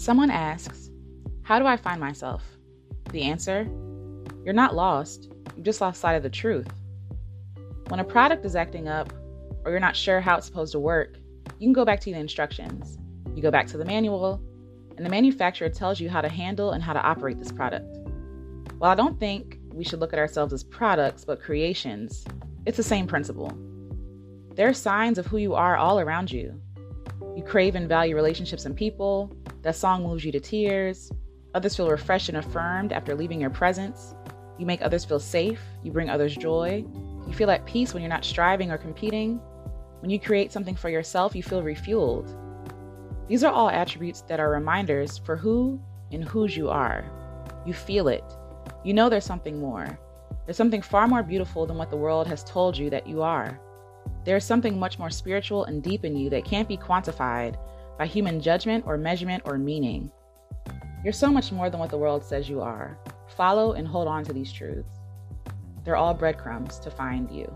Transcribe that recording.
Someone asks, How do I find myself? The answer You're not lost, you've just lost sight of the truth. When a product is acting up, or you're not sure how it's supposed to work, you can go back to the instructions. You go back to the manual, and the manufacturer tells you how to handle and how to operate this product. While I don't think we should look at ourselves as products but creations, it's the same principle. There are signs of who you are all around you. You crave and value relationships and people. That song moves you to tears. Others feel refreshed and affirmed after leaving your presence. You make others feel safe. You bring others joy. You feel at peace when you're not striving or competing. When you create something for yourself, you feel refueled. These are all attributes that are reminders for who and whose you are. You feel it. You know there's something more. There's something far more beautiful than what the world has told you that you are. There is something much more spiritual and deep in you that can't be quantified by human judgment or measurement or meaning. You're so much more than what the world says you are. Follow and hold on to these truths. They're all breadcrumbs to find you.